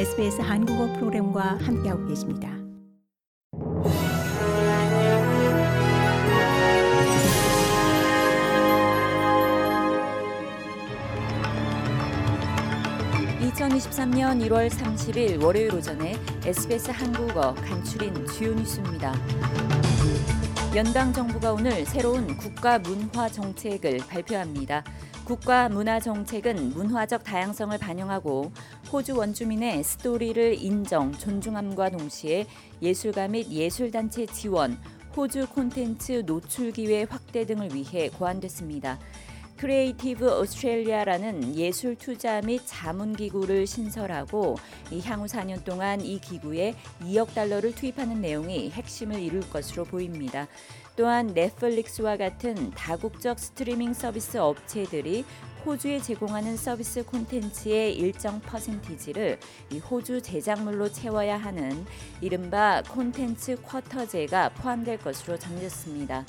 SBS 한국어 프로그램과 함께하고 계십니다. (2023년 1월 30일) 월요일 오전에 SBS 한국어 간추린 주요 뉴스입니다. 연방 정부가 오늘 새로운 국가 문화 정책을 발표합니다. 국가 문화 정책은 문화적 다양성을 반영하고 호주 원주민의 스토리를 인정, 존중함과 동시에 예술가 및 예술단체 지원, 호주 콘텐츠 노출 기회 확대 등을 위해 고안됐습니다. 크리에이티브 오스트레일리아라는 예술 투자 및 자문 기구를 신설하고 향후 4년 동안 이 기구에 2억 달러를 투입하는 내용이 핵심을 이룰 것으로 보입니다. 또한 넷플릭스와 같은 다국적 스트리밍 서비스 업체들이 호주에 제공하는 서비스 콘텐츠의 일정 퍼센티지를 호주 제작물로 채워야 하는 이른바 콘텐츠 쿼터제가 포함될 것으로 정해졌습니다.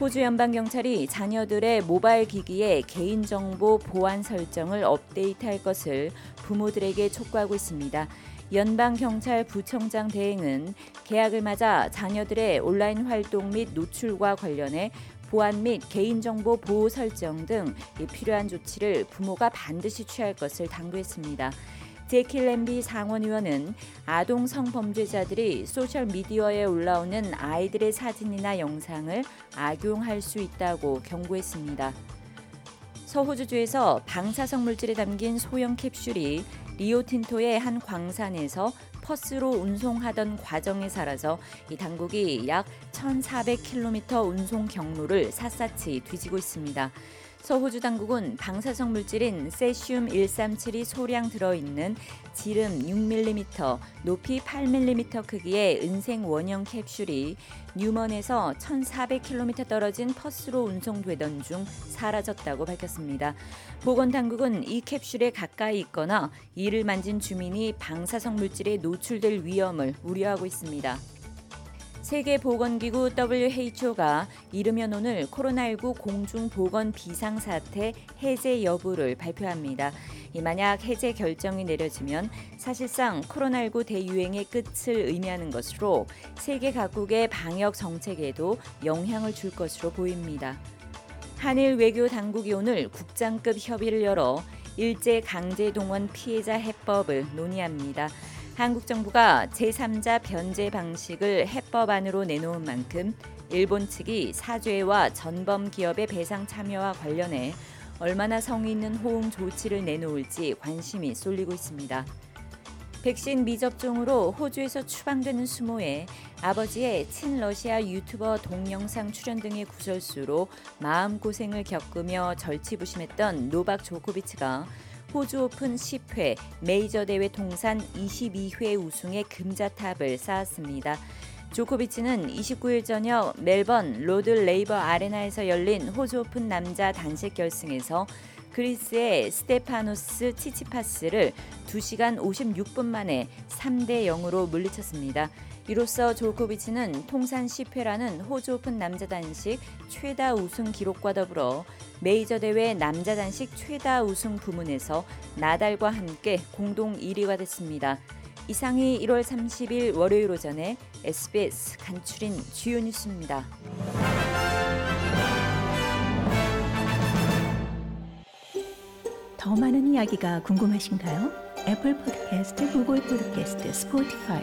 호주 연방경찰이 자녀들의 모바일 기기의 개인정보 보안 설정을 업데이트할 것을 부모들에게 촉구하고 있습니다. 연방경찰 부청장 대행은 개학을 맞아 자녀들의 온라인 활동 및 노출과 관련해 보안 및 개인정보 보호 설정 등 필요한 조치를 부모가 반드시 취할 것을 당부했습니다. 재키 램비 상원의원은 아동 성범죄자들이 소셜 미디어에 올라오는 아이들의 사진이나 영상을 악용할 수 있다고 경고했습니다. 서호주주에서 방사성 물질이 담긴 소형 캡슐이 리오틴토의 한 광산에서 퍼스로 운송하던 과정에서 사라져 당국이 약 1,400km 운송 경로를 샅샅이 뒤지고 있습니다. 서호주 당국은 방사성 물질인 세슘 137이 소량 들어있는 지름 6mm, 높이 8mm 크기의 은색 원형 캡슐이 뉴먼에서 1,400km 떨어진 퍼스로 운송되던 중 사라졌다고 밝혔습니다. 보건 당국은 이 캡슐에 가까이 있거나 이를 만진 주민이 방사성 물질에 노출될 위험을 우려하고 있습니다. 세계보건기구 WHO가 이르면 오늘 코로나19 공중보건 비상사태 해제 여부를 발표합니다. 만약 해제 결정이 내려지면 사실상 코로나19 대유행의 끝을 의미하는 것으로 세계 각국의 방역 정책에도 영향을 줄 것으로 보입니다. 한일 외교 당국이 오늘 국장급 협의를 열어 일제 강제 동원 피해자 해법을 논의합니다. 한국 정부가 제3자 변제 방식을 해법안으로 내놓은 만큼 일본 측이 사죄와 전범 기업의 배상 참여와 관련해 얼마나 성의 있는 호응 조치를 내놓을지 관심이 쏠리고 있습니다. 백신 미접종으로 호주에서 추방되는 수모에 아버지의 친러시아 유튜버 동영상 출연 등의 구설수로 마음고생을 겪으며 절치부심했던 노박 조코비치가 호주 오픈 10회 메이저 대회 통산 22회 우승의 금자탑을 쌓았습니다. 조코비치는 29일 저녁 멜번 로드 레이버 아레나에서 열린 호주 오픈 남자 단식 결승에서 그리스의 스테파노스 치치파스를 2시간 56분 만에 3대 0으로 물리쳤습니다. 이로써 조코비치는 통산 10회라는 호주 오픈 남자 단식 최다 우승 기록과 더불어 메이저 대회 남자 단식 최다 우승 부문에서 나달과 함께 공동 1위가 됐습니다. 이상이 1월 30일 월요일 오전에 SBS 간추린 주요 뉴스입니다. 더 많은 이야기가 궁금하신가요? 애플 포드캐스트, 구글 포드캐스트, 스포티파이